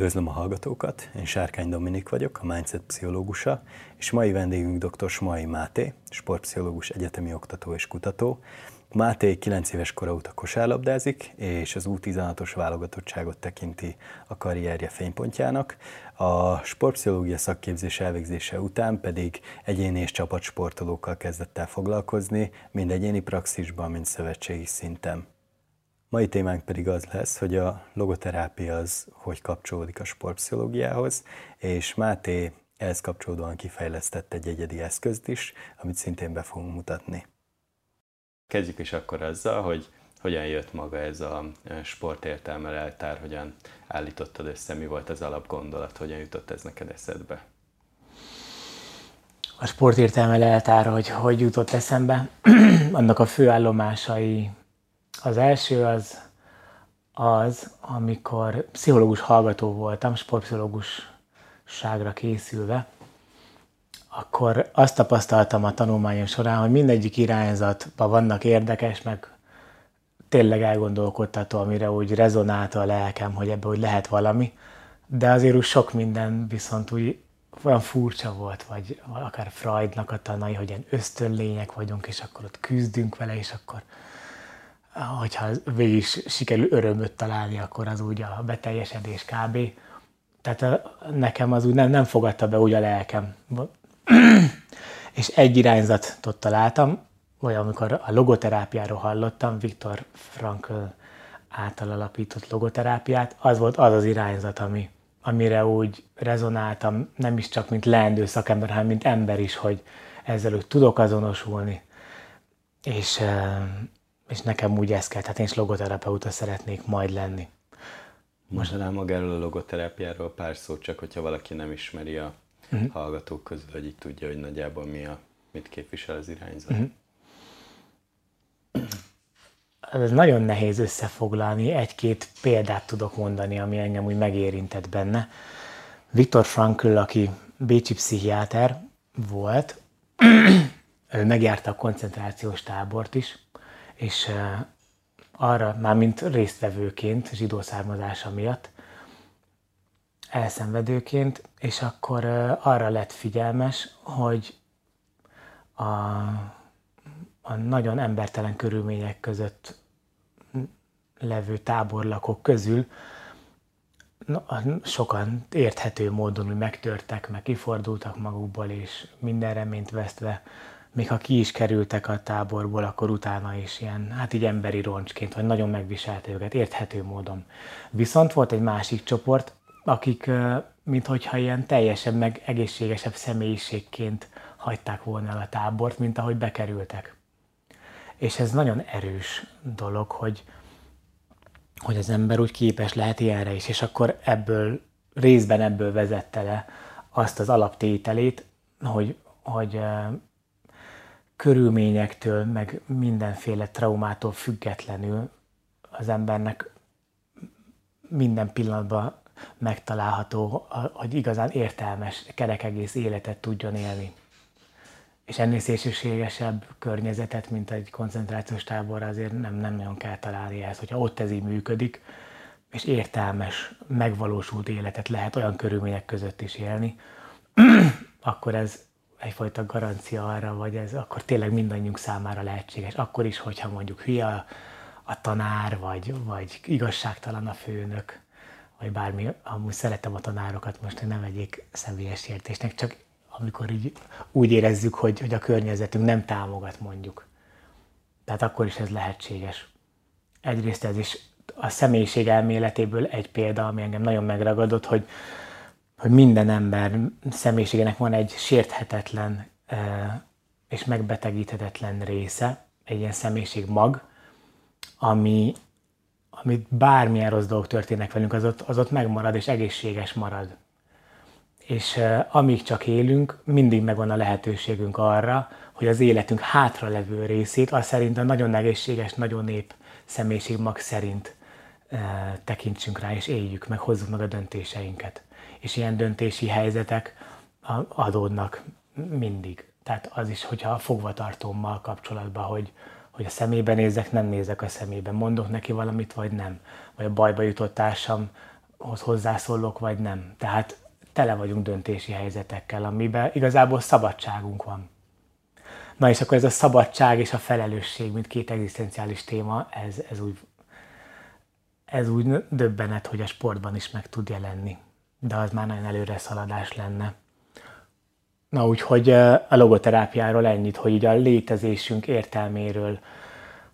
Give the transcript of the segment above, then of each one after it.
Üdvözlöm a hallgatókat, én Sárkány Dominik vagyok, a Mindset pszichológusa, és mai vendégünk dr. Smai Máté, sportpszichológus, egyetemi oktató és kutató. Máté 9 éves kora óta kosárlabdázik, és az U16-os válogatottságot tekinti a karrierje fénypontjának. A sportpszichológia szakképzés elvégzése után pedig egyéni és csapatsportolókkal kezdett el foglalkozni, mind egyéni praxisban, mind szövetségi szinten. Mai témánk pedig az lesz, hogy a logoterápia az hogy kapcsolódik a sportpszichológiához, és Máté ehhez kapcsolódóan kifejlesztett egy egyedi eszközt is, amit szintén be fogunk mutatni. Kezdjük is akkor azzal, hogy hogyan jött maga ez a sportértelme leltár, hogyan állítottad össze, mi volt az alapgondolat, hogyan jutott ez neked eszedbe? A sportértelme leltár, hogy hogy jutott eszembe, annak a főállomásai az első az az, amikor pszichológus hallgató voltam, sportpszichológusságra készülve, akkor azt tapasztaltam a tanulmányom során, hogy mindegyik irányzatban vannak érdekes, meg tényleg elgondolkodtató, amire úgy rezonált a lelkem, hogy ebbe úgy lehet valami, de azért úgy sok minden viszont úgy olyan furcsa volt, vagy akár Freudnak a tanai, hogy ilyen ösztönlények vagyunk, és akkor ott küzdünk vele, és akkor hogyha végig is sikerül örömöt találni, akkor az úgy a beteljesedés kb. Tehát nekem az úgy nem, nem fogadta be úgy a lelkem. és egy irányzatot találtam, vagy amikor a logoterápiáról hallottam, Viktor Frankl által alapított logoterápiát, az volt az az irányzat, ami, amire úgy rezonáltam, nem is csak mint leendő szakember, hanem mint ember is, hogy ezzel úgy tudok azonosulni. És és nekem úgy ez kell, tehát én is logoterapeuta szeretnék majd lenni. Most rá magáról a logoterápiáról pár szót, csak hogyha valaki nem ismeri a uh-huh. hallgatók közül, hogy így tudja, hogy nagyjából mi a, mit képvisel az irányzat. Uh-huh. Ez nagyon nehéz összefoglalni, egy-két példát tudok mondani, ami engem úgy megérintett benne. Viktor Frankl, aki bécsi pszichiáter volt, ő megjárta a koncentrációs tábort is, és arra, már mint résztvevőként, zsidó származása miatt, elszenvedőként, és akkor arra lett figyelmes, hogy a, a nagyon embertelen körülmények között levő táborlakok közül sokan érthető módon hogy megtörtek, meg kifordultak magukból, és minden reményt vesztve még ha ki is kerültek a táborból, akkor utána is ilyen, hát így emberi roncsként, vagy nagyon megviselte őket, érthető módon. Viszont volt egy másik csoport, akik, minthogyha ilyen teljesen meg egészségesebb személyiségként hagyták volna el a tábort, mint ahogy bekerültek. És ez nagyon erős dolog, hogy, hogy az ember úgy képes lehet ilyenre is, és akkor ebből, részben ebből vezette le azt az alaptételét, hogy, hogy körülményektől, meg mindenféle traumától függetlenül az embernek minden pillanatban megtalálható, hogy igazán értelmes, kerek egész életet tudjon élni. És ennél szélsőségesebb környezetet, mint egy koncentrációs tábor, azért nem, nem nagyon kell találni ehhez, hogyha ott ez így működik, és értelmes, megvalósult életet lehet olyan körülmények között is élni, akkor ez egyfajta garancia arra, vagy ez akkor tényleg mindannyiunk számára lehetséges. Akkor is, hogyha mondjuk hülye a, a tanár, vagy, vagy igazságtalan a főnök, vagy bármi, amúgy szeretem a tanárokat, most nem vegyék személyes értésnek, csak amikor így, úgy érezzük, hogy, hogy a környezetünk nem támogat mondjuk. Tehát akkor is ez lehetséges. Egyrészt ez is a személyiség elméletéből egy példa, ami engem nagyon megragadott, hogy hogy minden ember személyiségének van egy sérthetetlen és megbetegíthetetlen része, egy ilyen személyiség mag, ami, amit bármilyen rossz dolgok történnek velünk, az ott, az ott megmarad és egészséges marad. És uh, amíg csak élünk, mindig megvan a lehetőségünk arra, hogy az életünk hátra levő részét, az szerint a nagyon egészséges, nagyon nép személyiségmag szerint uh, tekintsünk rá, és éljük meg, hozzuk meg a döntéseinket és ilyen döntési helyzetek adódnak mindig. Tehát az is, hogyha a fogvatartómmal kapcsolatban, hogy, hogy a szemébe nézek, nem nézek a szemébe, mondok neki valamit, vagy nem. Vagy a bajba jutott társam hozzászólok, vagy nem. Tehát tele vagyunk döntési helyzetekkel, amiben igazából szabadságunk van. Na és akkor ez a szabadság és a felelősség, mint két egzisztenciális téma, ez, ez, úgy, ez úgy döbbenet, hogy a sportban is meg tud jelenni. De az már nagyon előre szaladás lenne. Na úgyhogy a logoterápiáról ennyit, hogy így a létezésünk értelméről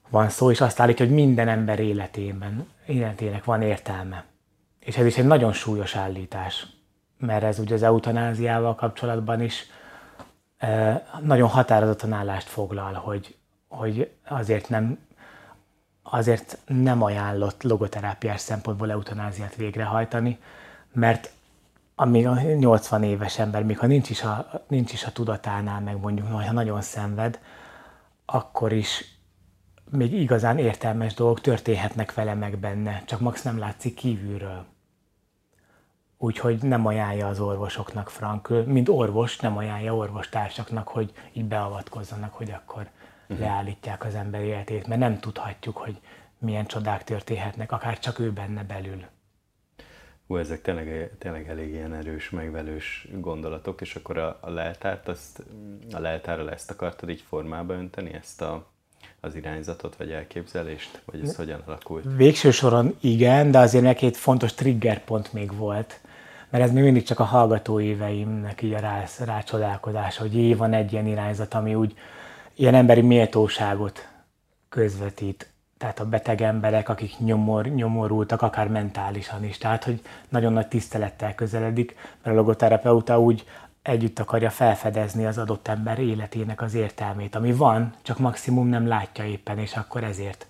van szó, és azt állítja, hogy minden ember életében, életének van értelme. És ez is egy nagyon súlyos állítás, mert ez ugye az eutanáziával kapcsolatban is nagyon határozottan állást foglal, hogy, hogy azért nem azért nem ajánlott logoterápiás szempontból eutanáziát végrehajtani, mert amíg a 80 éves ember, még ha nincs is a, nincs is a tudatánál, meg mondjuk, ha nagyon szenved, akkor is még igazán értelmes dolgok történhetnek vele meg benne, csak max nem látszik kívülről. Úgyhogy nem ajánlja az orvosoknak Frank, mint orvos nem ajánlja orvostársaknak, hogy így beavatkozzanak, hogy akkor uh-huh. leállítják az ember életét, mert nem tudhatjuk, hogy milyen csodák történhetnek, akár csak ő benne belül. Hú, ezek tényleg, tényleg elég ilyen erős, megvelős gondolatok, és akkor a, a leltárt, azt, a leltárral ezt akartad így formába önteni, ezt a, az irányzatot, vagy elképzelést, vagy ez hogyan alakult? Végső soron igen, de azért neki egy fontos triggerpont még volt, mert ez még mindig csak a hallgató éveimnek így a rá, rácsodálkozás, hogy jé, van egy ilyen irányzat, ami úgy ilyen emberi méltóságot közvetít tehát a beteg emberek, akik nyomor, nyomorultak, akár mentálisan is. Tehát, hogy nagyon nagy tisztelettel közeledik, mert a logoterapeuta úgy együtt akarja felfedezni az adott ember életének az értelmét, ami van, csak maximum nem látja éppen, és akkor ezért,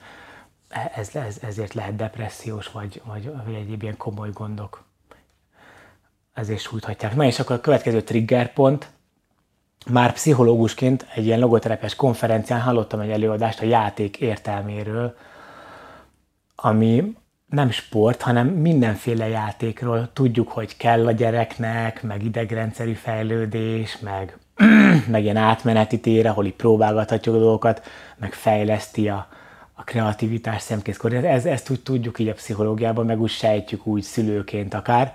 ez, ez, ezért lehet depressziós, vagy, vagy, vagy egyéb ilyen komoly gondok. Ezért sújthatják. Na és akkor a következő triggerpont, már pszichológusként egy ilyen logoterápiás konferencián hallottam egy előadást a játék értelméről, ami nem sport, hanem mindenféle játékról. Tudjuk, hogy kell a gyereknek, meg idegrendszeri fejlődés, meg, meg ilyen átmeneti tér, ahol így próbálgathatjuk a dolgokat, meg fejleszti a, a kreativitás szemkészkor. Ez, ezt úgy tudjuk így a pszichológiában, meg úgy sejtjük úgy szülőként akár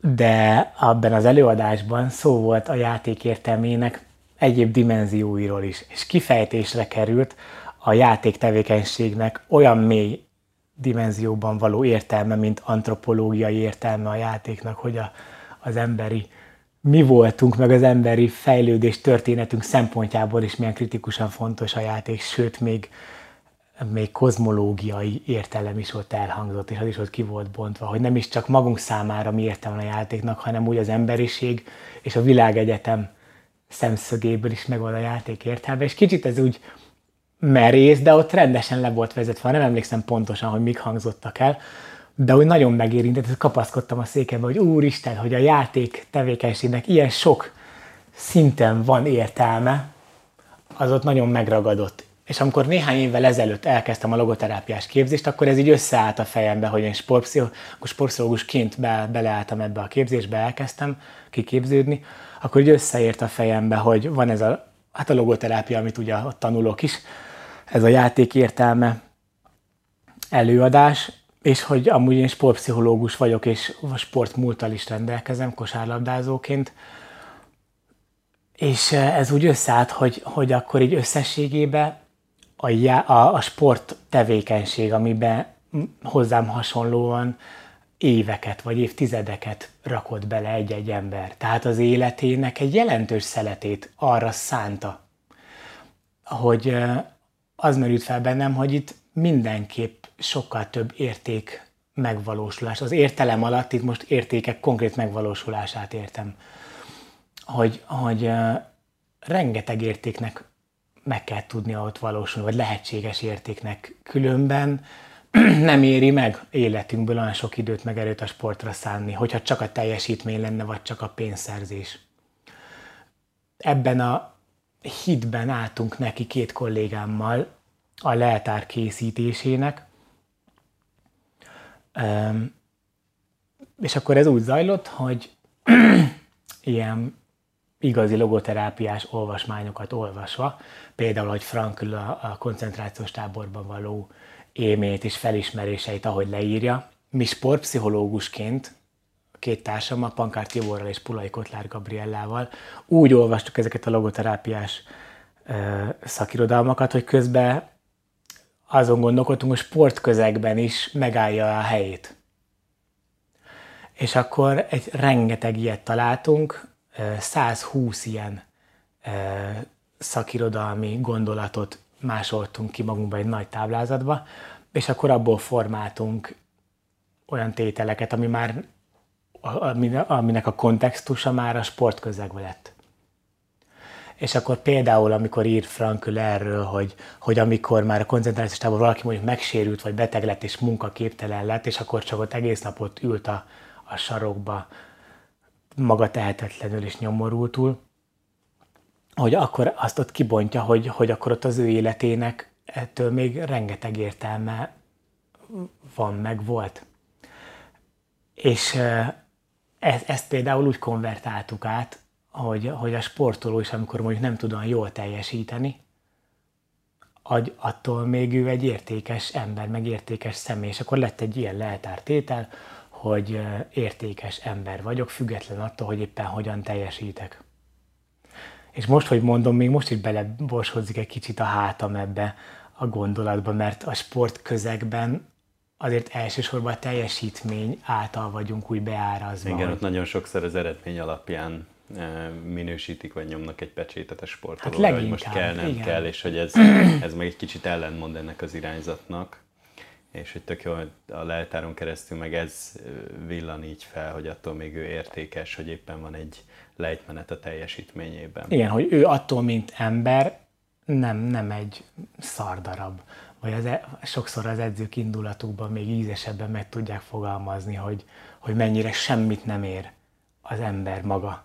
de abban az előadásban szó volt a játék értelmének egyéb dimenzióiról is, és kifejtésre került a játék tevékenységnek olyan mély dimenzióban való értelme, mint antropológiai értelme a játéknak, hogy a, az emberi mi voltunk, meg az emberi fejlődés történetünk szempontjából is milyen kritikusan fontos a játék, sőt, még még kozmológiai értelem is ott elhangzott, és az is ott ki volt bontva, hogy nem is csak magunk számára mi értelme a játéknak, hanem úgy az emberiség és a világegyetem szemszögéből is megvan a játék értelme, és kicsit ez úgy merész, de ott rendesen le volt vezetve, nem emlékszem pontosan, hogy mik hangzottak el, de úgy nagyon megérintett, kapaszkodtam a székembe, hogy úristen, hogy a játék tevékenységnek ilyen sok szinten van értelme, az ott nagyon megragadott. És amikor néhány évvel ezelőtt elkezdtem a logoterápiás képzést, akkor ez így összeállt a fejembe, hogy én sportpszichológusként be, beleálltam ebbe a képzésbe, elkezdtem kiképződni, akkor így összeért a fejembe, hogy van ez a, hát a logoterápia, amit ugye ott tanulok is, ez a játék értelme előadás, és hogy amúgy én sportpszichológus vagyok, és sportmúltal is rendelkezem kosárlabdázóként, és ez úgy összeállt, hogy, hogy akkor így összességében a, a, a sport tevékenység, amiben hozzám hasonlóan éveket vagy évtizedeket rakott bele egy-egy ember. Tehát az életének egy jelentős szeletét arra szánta, hogy az merült fel bennem, hogy itt mindenképp sokkal több érték megvalósulás. Az értelem alatt itt most értékek konkrét megvalósulását értem. Hogy, hogy rengeteg értéknek meg kell tudnia ott valósulni, vagy lehetséges értéknek. Különben nem éri meg életünkből olyan sok időt meg erőt a sportra szánni, hogyha csak a teljesítmény lenne, vagy csak a pénzszerzés. Ebben a hitben álltunk neki két kollégámmal a leltár készítésének, és akkor ez úgy zajlott, hogy ilyen igazi logoterápiás olvasmányokat olvasva, például, hogy Frankl a, koncentrációs táborban való élményét és felismeréseit, ahogy leírja. Mi sportpszichológusként, két társam, a Pankár Tiborral és Pulai Kotlár Gabriellával úgy olvastuk ezeket a logoterápiás ö, szakirodalmakat, hogy közben azon gondolkodtunk, hogy sportközegben is megállja a helyét. És akkor egy rengeteg ilyet találtunk, 120 ilyen szakirodalmi gondolatot másoltunk ki magunkba egy nagy táblázatba, és akkor abból formáltunk olyan tételeket, ami már, aminek a kontextusa már a sportközegbe lett. És akkor például, amikor ír Frankl erről, hogy, hogy amikor már a koncentrációs táborban valaki mondjuk megsérült, vagy beteg lett, és munkaképtelen lett, és akkor csak ott egész napot ült a, a sarokba, maga tehetetlenül és nyomorultul, hogy akkor azt ott kibontja, hogy, hogy akkor ott az ő életének ettől még rengeteg értelme van, meg volt. És ezt, ezt például úgy konvertáltuk át, hogy, hogy a sportoló is, amikor mondjuk nem tud olyan jól teljesíteni, attól még ő egy értékes ember, meg értékes személy, és akkor lett egy ilyen leltártétel, hogy értékes ember vagyok, független attól, hogy éppen hogyan teljesítek. És most, hogy mondom, még most is beleborsodik egy kicsit a hátam ebbe a gondolatba, mert a sport közegben azért elsősorban a teljesítmény által vagyunk úgy beárazva. Igen, ott nagyon sokszor az eredmény alapján minősítik, vagy nyomnak egy pecsétet a sportolóra, hát hogy most kell, nem igen. kell, és hogy ez, ez meg egy kicsit ellentmond ennek az irányzatnak és hogy tök jó, a leltáron keresztül meg ez villan így fel, hogy attól még ő értékes, hogy éppen van egy lejtmenet a teljesítményében. Igen, hogy ő attól, mint ember, nem, nem egy szardarab. Vagy az, e, sokszor az edzők indulatukban még ízesebben meg tudják fogalmazni, hogy, hogy mennyire semmit nem ér az ember maga,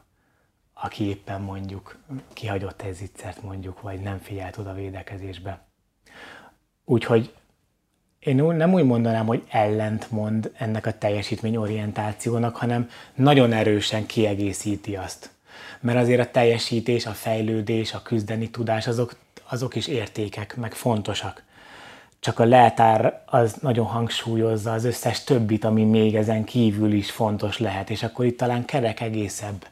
aki éppen mondjuk kihagyott egy zicsert mondjuk, vagy nem figyelt oda védekezésbe. Úgyhogy én nem úgy mondanám, hogy ellentmond ennek a teljesítményorientációnak, hanem nagyon erősen kiegészíti azt. Mert azért a teljesítés, a fejlődés, a küzdeni tudás, azok, azok is értékek, meg fontosak. Csak a leltár az nagyon hangsúlyozza az összes többit, ami még ezen kívül is fontos lehet, és akkor itt talán kerek egészebb,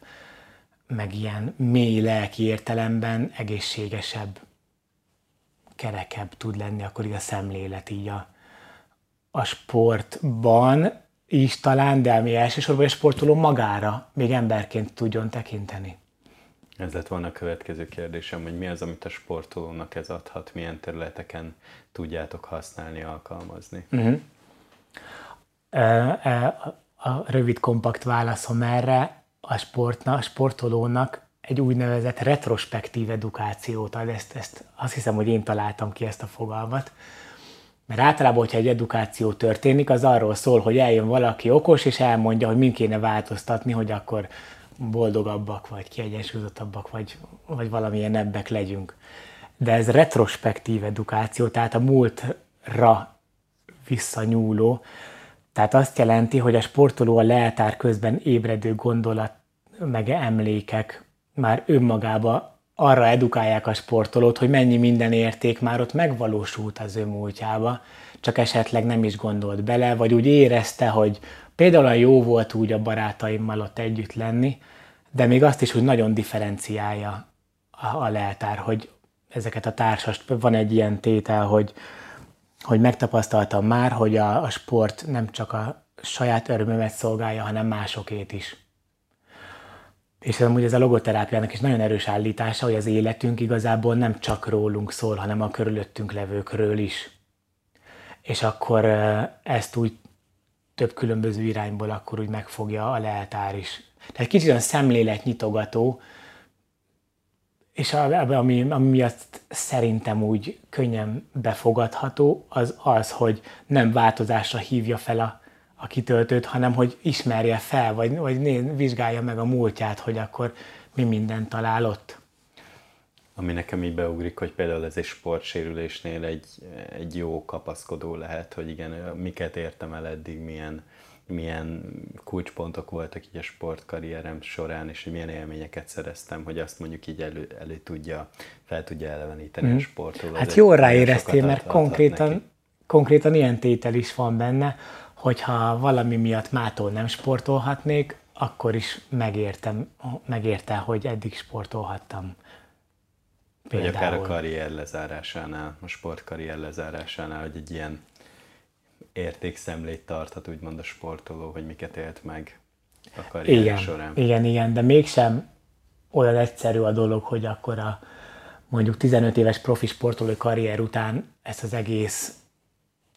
meg ilyen mély lelki értelemben egészségesebb, kerekebb tud lenni akkor így a szemlélet így a, a sportban is talán, de ami elsősorban a sportoló magára még emberként tudjon tekinteni. Ez lett volna a következő kérdésem, hogy mi az, amit a sportolónak ez adhat, milyen területeken tudjátok használni, alkalmazni? Uh-huh. A rövid, kompakt válaszom erre a, sportna, a sportolónak egy úgynevezett retrospektív edukációt ad. Ezt, ezt azt hiszem, hogy én találtam ki ezt a fogalmat mert általában, hogyha egy edukáció történik, az arról szól, hogy eljön valaki okos, és elmondja, hogy mind kéne változtatni, hogy akkor boldogabbak, vagy kiegyensúlyozottabbak, vagy, vagy valamilyen ebbek legyünk. De ez retrospektív edukáció, tehát a múltra visszanyúló. Tehát azt jelenti, hogy a sportoló a leltár közben ébredő gondolat, meg emlékek már önmagába arra edukálják a sportolót, hogy mennyi minden érték már ott megvalósult az ő múltjába, csak esetleg nem is gondolt bele, vagy úgy érezte, hogy például jó volt úgy a barátaimmal ott együtt lenni, de még azt is, hogy nagyon differenciálja a, leltár, hogy ezeket a társas, van egy ilyen tétel, hogy, hogy megtapasztaltam már, hogy a, a sport nem csak a saját örömömet szolgálja, hanem másokét is. És amúgy ez a logoterápiának is nagyon erős állítása, hogy az életünk igazából nem csak rólunk szól, hanem a körülöttünk levőkről is. És akkor ezt úgy több különböző irányból akkor úgy megfogja a leltár is. Tehát kicsit olyan szemléletnyitogató, és ami, ami miatt szerintem úgy könnyen befogadható, az az, hogy nem változásra hívja fel a a kitöltőt, hanem hogy ismerje fel, vagy, vagy néz, vizsgálja meg a múltját, hogy akkor mi mindent talál ott. Ami nekem így beugrik, hogy például ez egy sportsérülésnél egy, egy jó kapaszkodó lehet, hogy igen, miket értem el eddig, milyen, milyen kulcspontok voltak így a sportkarrierem során, és milyen élményeket szereztem, hogy azt mondjuk így elő, elő tudja, fel tudja eleveníteni mm. a sportoló. Hát jól ráéreztél, mert konkrétan, konkrétan ilyen tétel is van benne, hogyha valami miatt mától nem sportolhatnék, akkor is megértem, megérte, hogy eddig sportolhattam. Például. Vagy akár a karrier lezárásánál, a sportkarrier lezárásánál, hogy egy ilyen értékszemlét tarthat, úgymond a sportoló, hogy miket élt meg a karrier igen, során. Igen, igen, de mégsem olyan egyszerű a dolog, hogy akkor a mondjuk 15 éves profi sportoló karrier után ezt az egész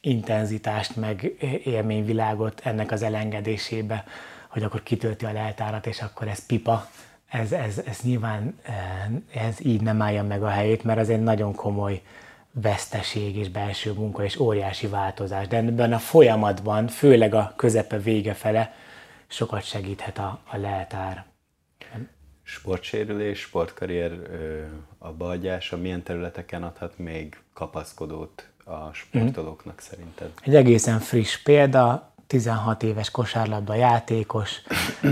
intenzitást, meg élményvilágot ennek az elengedésébe, hogy akkor kitölti a leltárat, és akkor ez pipa, ez, ez, ez nyilván eh, ez így nem állja meg a helyét, mert ez egy nagyon komoly veszteség és belső munka és óriási változás. De ebben a folyamatban, főleg a közepe vége fele, sokat segíthet a, a leltár. Sportsérülés, sportkarrier abbahagyása milyen területeken adhat még kapaszkodót a sportolóknak szerinted? Egy egészen friss példa, 16 éves kosárlabda játékos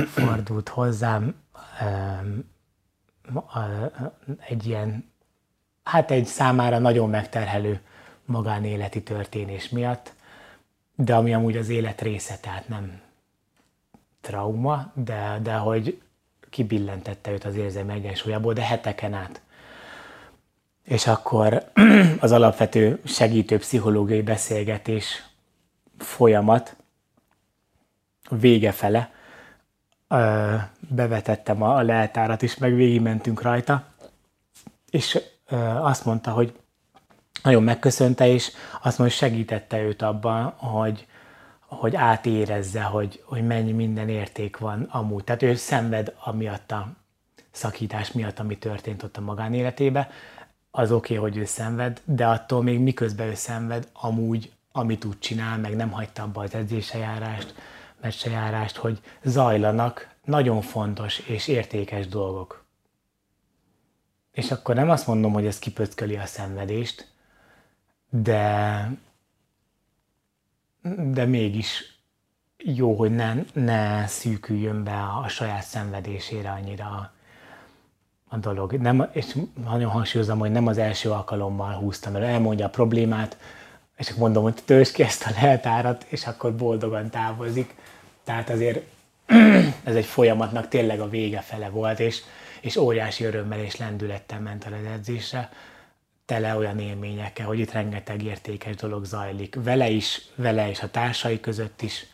fordult hozzám egy ilyen, hát egy számára nagyon megterhelő magánéleti történés miatt, de ami amúgy az élet része, tehát nem trauma, de, de hogy kibillentette őt az érzelmi egyensúlyából, de heteken át. És akkor az alapvető segítő pszichológiai beszélgetés folyamat vége fele bevetettem a leltárat is, meg végigmentünk rajta, és azt mondta, hogy nagyon megköszönte, és azt mondta, hogy segítette őt abban, hogy, hogy átérezze, hogy, hogy mennyi minden érték van amúgy. Tehát ő szenved amiatt a szakítás miatt, ami történt ott a magánéletébe. Az oké, okay, hogy ő szenved, de attól még miközben ő szenved, amúgy, amit úgy csinál, meg nem hagyta abba az edzésejárást, meccsejárást, hogy zajlanak nagyon fontos és értékes dolgok. És akkor nem azt mondom, hogy ez kipöcköli a szenvedést, de, de mégis jó, hogy ne, ne szűküljön be a, a saját szenvedésére annyira a, dolog. Nem, és nagyon hangsúlyozom, hogy nem az első alkalommal húztam el, elmondja a problémát, és akkor mondom, hogy töltsd ki ezt a leltárat, és akkor boldogan távozik. Tehát azért ez egy folyamatnak tényleg a vége fele volt, és, és óriási örömmel és lendülettel ment el az edzésre, tele olyan élményekkel, hogy itt rengeteg értékes dolog zajlik. Vele is, vele és a társai között is.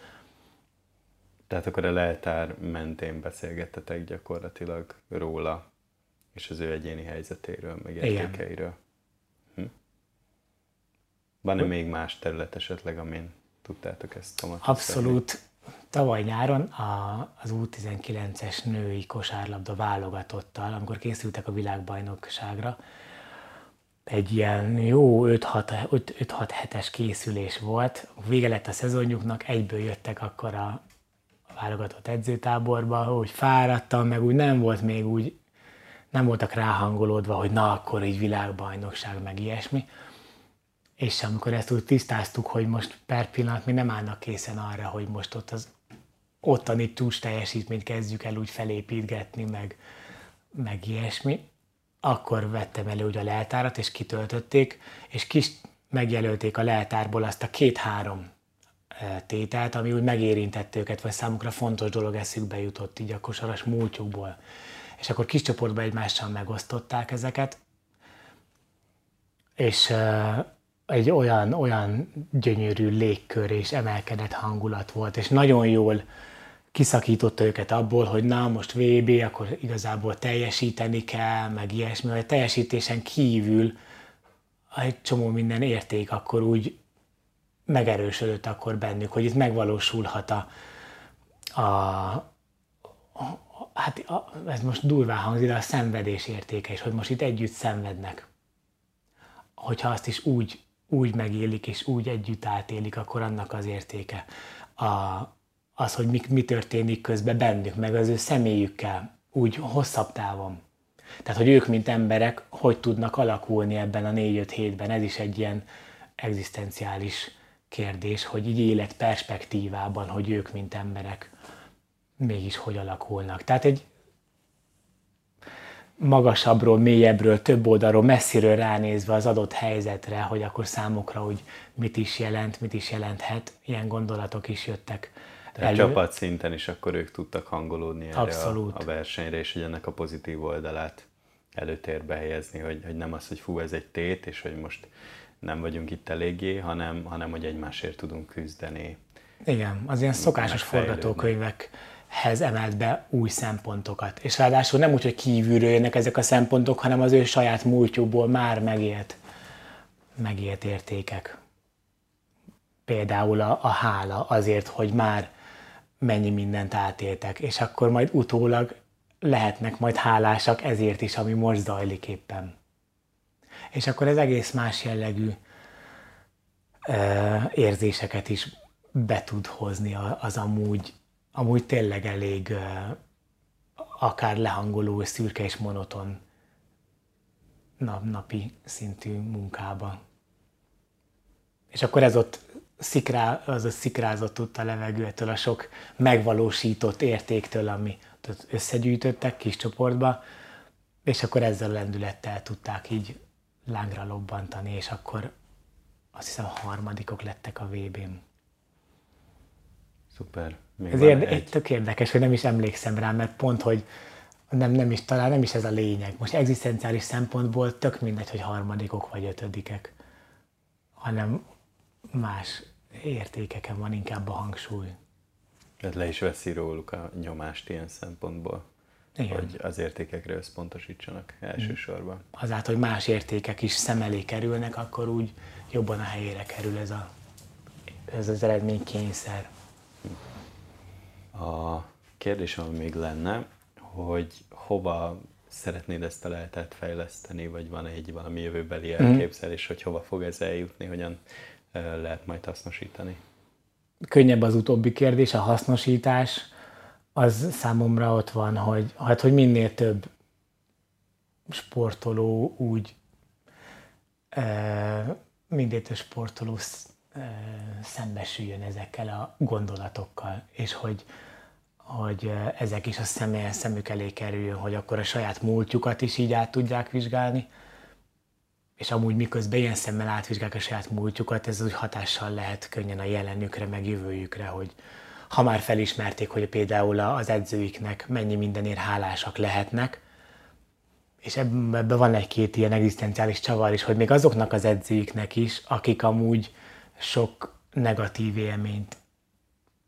Tehát akkor a leltár mentén beszélgettetek gyakorlatilag róla, és az ő egyéni helyzetéről, meg értékeiről. Hm? Van-e még más terület esetleg, amin tudtátok ezt Abszolút tavaly nyáron a, az U19-es női kosárlabda válogatottal, amikor készültek a világbajnokságra, egy ilyen jó 5-6 hetes készülés volt. Vége lett a szezonjuknak, egyből jöttek akkor a válogatott edzőtáborba, hogy fáradtam, meg úgy nem volt még úgy, nem voltak ráhangolódva, hogy na akkor így világbajnokság, meg ilyesmi. És amikor ezt úgy tisztáztuk, hogy most per pillanat mi nem állnak készen arra, hogy most ott az ottani túls teljesítményt kezdjük el úgy felépítgetni, meg, meg ilyesmi, akkor vettem elő ugye a leltárat, és kitöltötték, és kis megjelölték a leltárból azt a két-három e, tételt, ami úgy megérintett őket, vagy számukra fontos dolog eszükbe jutott így a kosaras múltjukból. És akkor kis csoportban egymással megosztották ezeket, és egy olyan, olyan gyönyörű légkör és emelkedett hangulat volt, és nagyon jól kiszakította őket abból, hogy na, most VB, akkor igazából teljesíteni kell, meg ilyesmi, vagy teljesítésen kívül egy csomó minden érték akkor úgy megerősödött akkor bennük, hogy itt megvalósulhat a, a, a hát a, ez most durvá hangzik, de a szenvedés értéke is, hogy most itt együtt szenvednek. Hogyha azt is úgy, úgy megélik és úgy együtt átélik, akkor annak az értéke. A, az, hogy mi, mi történik közben bennük, meg az ő személyükkel, úgy hosszabb távon. Tehát, hogy ők, mint emberek, hogy tudnak alakulni ebben a négy-öt hétben, ez is egy ilyen egzisztenciális kérdés, hogy így élet perspektívában, hogy ők, mint emberek, mégis hogy alakulnak. Tehát egy magasabbról, mélyebbről, több oldalról, messziről ránézve az adott helyzetre, hogy akkor számukra úgy mit is jelent, mit is jelenthet, ilyen gondolatok is jöttek Tehát elő. csapat szinten is akkor ők tudtak hangolódni erre Abszolút. A, a versenyre, és hogy ennek a pozitív oldalát előtérbe helyezni, hogy, hogy nem az, hogy fú, ez egy tét, és hogy most nem vagyunk itt eléggé, hanem, hanem hogy egymásért tudunk küzdeni. Igen, az ilyen szokásos forgatókönyvekhez emelt be új szempontokat. És ráadásul nem úgy, hogy kívülről jönnek ezek a szempontok, hanem az ő saját múltjukból már megélt, megélt értékek. Például a, a hála azért, hogy már mennyi mindent átéltek, és akkor majd utólag lehetnek majd hálásak ezért is, ami most zajlik éppen. És akkor ez egész más jellegű ö, érzéseket is be tud hozni az amúgy, amúgy tényleg elég akár lehangoló, szürke és monoton nap, napi szintű munkába. És akkor ez ott szikrá, az a szikrázott ott a levegőtől, a sok megvalósított értéktől, ami összegyűjtöttek kis csoportba, és akkor ezzel a lendülettel tudták így lángra lobbantani, és akkor azt hiszem harmadikok lettek a VB-n. Szuper. Még Ez érde, egy... tök érdekes, hogy nem is emlékszem rá, mert pont, hogy nem, nem is, talán nem is ez a lényeg. Most egzisztenciális szempontból tök mindegy, hogy harmadikok vagy ötödikek, hanem más értékeken van inkább a hangsúly. Tehát le is veszi róluk a nyomást ilyen szempontból. Igen. hogy az értékekre összpontosítsanak elsősorban. Azáltal, hogy más értékek is szem elé kerülnek, akkor úgy jobban a helyére kerül ez, a, ez az eredménykényszer. A kérdésem még lenne, hogy hova szeretnéd ezt a lehetett fejleszteni, vagy van egy valami jövőbeli mhm. elképzelés, mm. hogy hova fog ez eljutni, hogyan lehet majd hasznosítani? Könnyebb az utóbbi kérdés, a hasznosítás az számomra ott van, hogy, hát, hogy minél több sportoló úgy, e, minél több sportoló szembesüljön ezekkel a gondolatokkal, és hogy, hogy ezek is a személyen szemük elé kerüljön, hogy akkor a saját múltjukat is így át tudják vizsgálni, és amúgy miközben ilyen szemmel átvizsgálják a saját múltjukat, ez úgy hatással lehet könnyen a jelenükre, meg jövőjükre, hogy, ha már felismerték, hogy például az edzőiknek mennyi mindenért hálásak lehetnek, és ebben van egy-két ilyen egzisztenciális csavar is, hogy még azoknak az edzőiknek is, akik amúgy sok negatív élményt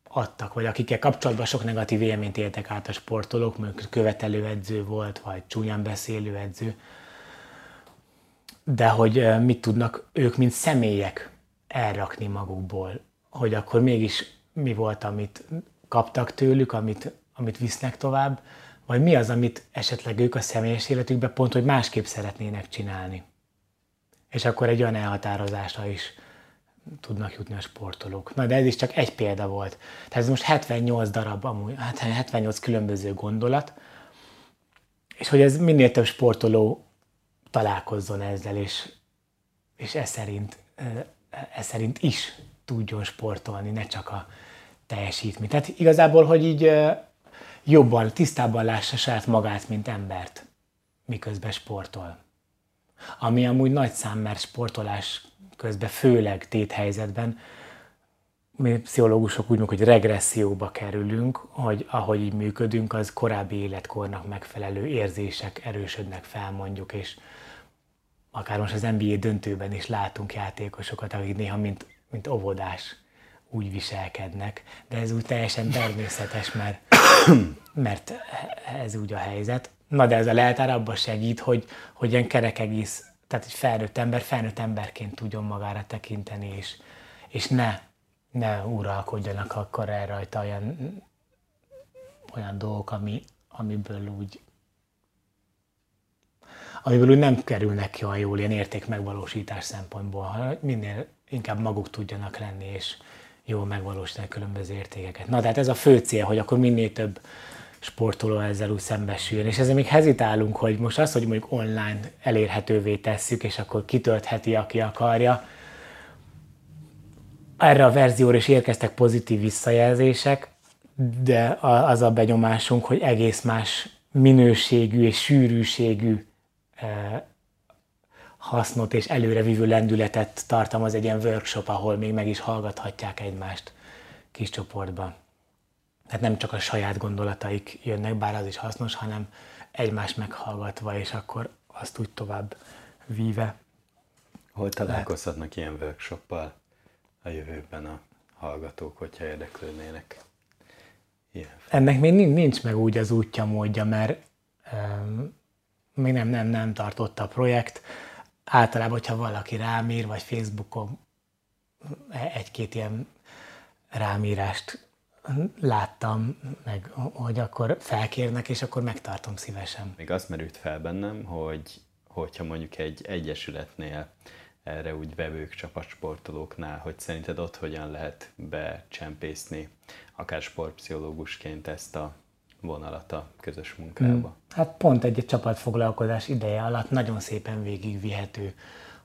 adtak, vagy akikkel kapcsolatban sok negatív élményt éltek át a sportolók, mondjuk követelő edző volt, vagy csúnyán beszélő edző, de hogy mit tudnak ők, mint személyek elrakni magukból, hogy akkor mégis mi volt, amit kaptak tőlük, amit, amit visznek tovább, vagy mi az, amit esetleg ők a személyes életükben pont, hogy másképp szeretnének csinálni. És akkor egy olyan elhatározásra is tudnak jutni a sportolók. Na, de ez is csak egy példa volt. Tehát ez most 78 darab, amúgy, hát 78 különböző gondolat, és hogy ez minél több sportoló találkozzon ezzel, és, és ez szerint, ez szerint is tudjon sportolni, ne csak a teljesítmény. Tehát igazából, hogy így jobban, tisztábban lássa saját magát, mint embert, miközben sportol. Ami amúgy nagy szám, mert sportolás közben, főleg téthelyzetben, mi pszichológusok úgy mondjuk, hogy regresszióba kerülünk, hogy ahogy így működünk, az korábbi életkornak megfelelő érzések erősödnek fel mondjuk, és akár most az NBA döntőben is látunk játékosokat, akik néha mint, mint óvodás úgy viselkednek, de ez úgy teljesen természetes, mert, mert ez úgy a helyzet. Na de ez a leltár abban segít, hogy, hogy ilyen kerek egész, tehát egy felnőtt ember felnőtt emberként tudjon magára tekinteni, és, és ne, ne uralkodjanak akkor el rajta olyan, olyan dolgok, ami, amiből úgy amiből úgy nem kerülnek ki a jól ilyen érték megvalósítás szempontból, hanem minél inkább maguk tudjanak lenni, és, jól megvalósítani különböző értékeket. Na, tehát ez a fő cél, hogy akkor minél több sportoló ezzel úgy szembesüljön. És ezzel még hezitálunk, hogy most azt, hogy mondjuk online elérhetővé tesszük, és akkor kitöltheti, aki akarja. Erre a verzióra is érkeztek pozitív visszajelzések, de az a benyomásunk, hogy egész más minőségű és sűrűségű hasznot és előrevívő lendületet tartalmaz egy ilyen workshop, ahol még meg is hallgathatják egymást kis csoportban. Tehát nem csak a saját gondolataik jönnek, bár az is hasznos, hanem egymást meghallgatva, és akkor azt úgy tovább víve. Hol találkozhatnak ilyen workshoppal a jövőben a hallgatók, hogyha érdeklődnének? Ilyen. Ennek még nincs meg úgy az útja, módja, mert um, még nem, nem, nem tartott a projekt. Általában, hogyha valaki rám ír, vagy Facebookon egy-két ilyen rámírást láttam, meg hogy akkor felkérnek, és akkor megtartom szívesen. Még azt merült fel bennem, hogy hogyha mondjuk egy egyesületnél erre úgy vevők, csapatsportolóknál, hogy szerinted ott hogyan lehet becsempészni, akár sportpszichológusként ezt a vonalat a közös munkába? Hmm. Hát pont egy, egy csapatfoglalkozás ideje alatt nagyon szépen végigvihető,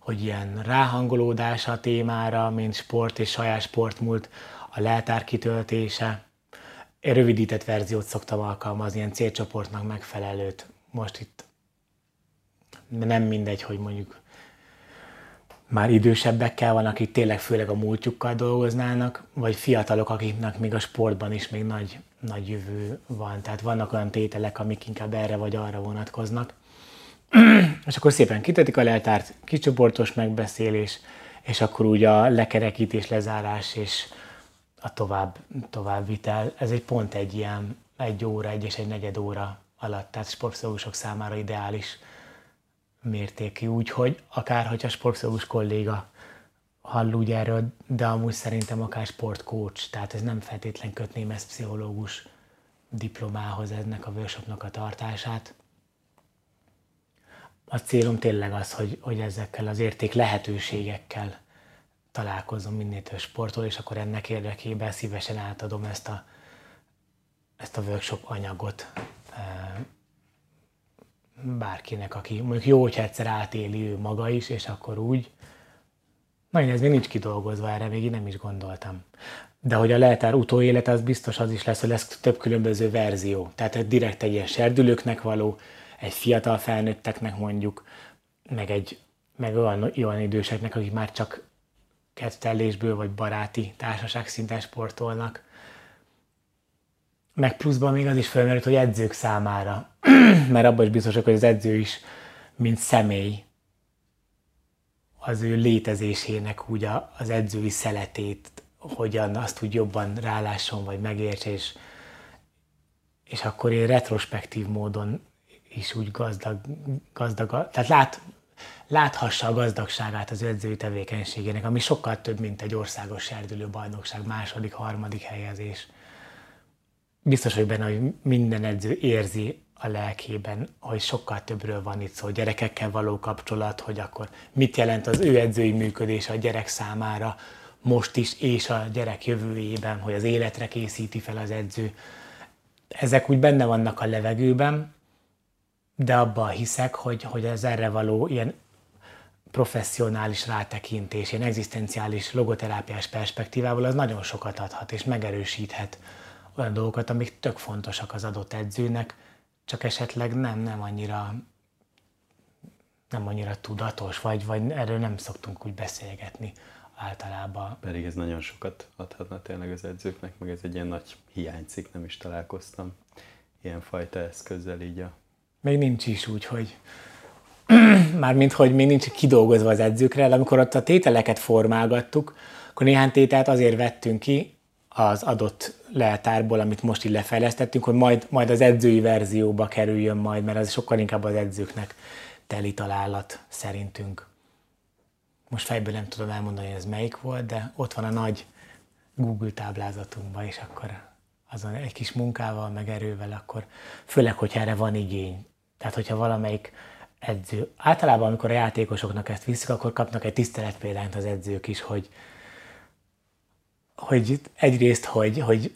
hogy ilyen ráhangolódás a témára, mint sport és saját sportmúlt, a leltár kitöltése. Én rövidített verziót szoktam alkalmazni, ilyen célcsoportnak megfelelőt. Most itt nem mindegy, hogy mondjuk már idősebbekkel van, akik tényleg főleg a múltjukkal dolgoznának, vagy fiatalok, akiknek még a sportban is még nagy, nagy jövő van. Tehát vannak olyan tételek, amik inkább erre vagy arra vonatkoznak. és akkor szépen kitetik a leltárt, kicsoportos megbeszélés, és akkor úgy a lekerekítés, lezárás és a tovább, továbbvitel. Ez egy pont egy ilyen egy óra, egy és egy negyed óra alatt, tehát sportpszichológusok számára ideális mértékű, úgyhogy akár, hogyha sportpszichológus kolléga hall úgy erről, de amúgy szerintem akár sportcoach, tehát ez nem feltétlen kötném ezt pszichológus diplomához ennek a workshopnak a tartását. A célom tényleg az, hogy, hogy ezekkel az érték lehetőségekkel találkozom minél több sportol, és akkor ennek érdekében szívesen átadom ezt a, ezt a workshop anyagot bárkinek, aki mondjuk jó, hogyha egyszer átéli ő maga is, és akkor úgy. Na, én ez még nincs kidolgozva, erre még én nem is gondoltam. De hogy a leltár utóélet, az biztos az is lesz, hogy lesz több különböző verzió. Tehát direkt egy ilyen serdülőknek való, egy fiatal felnőtteknek mondjuk, meg egy meg olyan, olyan időseknek, akik már csak kettelésből vagy baráti társaság szinten sportolnak. Meg pluszban még az is felmerült, hogy edzők számára, mert abban is biztosak, hogy az edző is, mint személy, az ő létezésének úgy a, az edzői szeletét, hogyan azt úgy jobban rálásson, vagy megértse, és, és akkor én retrospektív módon is úgy gazdag, gazdag tehát lát, láthassa a gazdagságát az edzői tevékenységének, ami sokkal több, mint egy országos serdülő bajnokság, második, harmadik helyezés. Biztos hogy benne, hogy minden edző érzi a lelkében, hogy sokkal többről van itt szó, gyerekekkel való kapcsolat, hogy akkor mit jelent az ő edzői működés a gyerek számára, most is és a gyerek jövőjében, hogy az életre készíti fel az edző. Ezek úgy benne vannak a levegőben, de abban hiszek, hogy, hogy ez erre való ilyen professzionális rátekintés, ilyen egzisztenciális logoterápiás perspektívával az nagyon sokat adhat és megerősíthet olyan dolgokat, amik tök fontosak az adott edzőnek, csak esetleg nem, nem annyira nem annyira tudatos, vagy, vagy erről nem szoktunk úgy beszélgetni általában. Pedig ez nagyon sokat adhatna tényleg az edzőknek, meg ez egy ilyen nagy hiánycik, nem is találkoztam ilyen fajta eszközzel így a... Még nincs is úgy, hogy mármint, hogy még nincs kidolgozva az edzőkre, de amikor ott a tételeket formálgattuk, akkor néhány tételt azért vettünk ki az adott leltárból, amit most így lefejlesztettünk, hogy majd, majd az edzői verzióba kerüljön majd, mert az sokkal inkább az edzőknek teli találat szerintünk. Most fejből nem tudom elmondani, hogy ez melyik volt, de ott van a nagy Google táblázatunkban, és akkor azon egy kis munkával, meg erővel, akkor főleg, hogyha erre van igény. Tehát, hogyha valamelyik edző. Általában, amikor a játékosoknak ezt viszik, akkor kapnak egy tiszteletpéldányt az edzők is, hogy, hogy egyrészt, hogy, hogy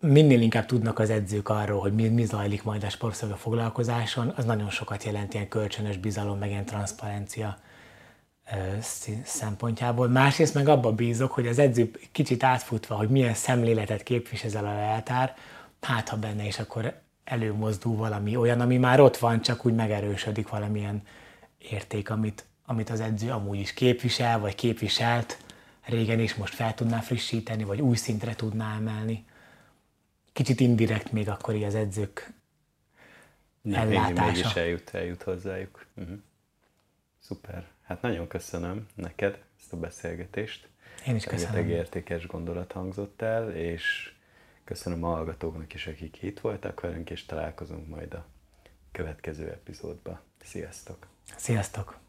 minél inkább tudnak az edzők arról, hogy mi, mi zajlik majd a sportszolga foglalkozáson, az nagyon sokat jelent ilyen kölcsönös bizalom, meg ilyen transzparencia szempontjából. Másrészt meg abba bízok, hogy az edző kicsit átfutva, hogy milyen szemléletet képvisel a leltár, hát ha benne, és akkor előmozdul valami olyan, ami már ott van, csak úgy megerősödik valamilyen érték, amit, amit az edző amúgy is képvisel, vagy képviselt régen is most fel tudná frissíteni, vagy új szintre tudná emelni. Kicsit indirekt még akkor az edzők Nem, ellátása. Mégis eljut, eljut hozzájuk. Uh-huh. Szuper. Hát nagyon köszönöm neked ezt a beszélgetést. Én is köszönöm. Rengeteg értékes gondolat hangzott el, és köszönöm a hallgatóknak is, akik itt voltak velünk, és találkozunk majd a következő epizódban. Sziasztok! Sziasztok!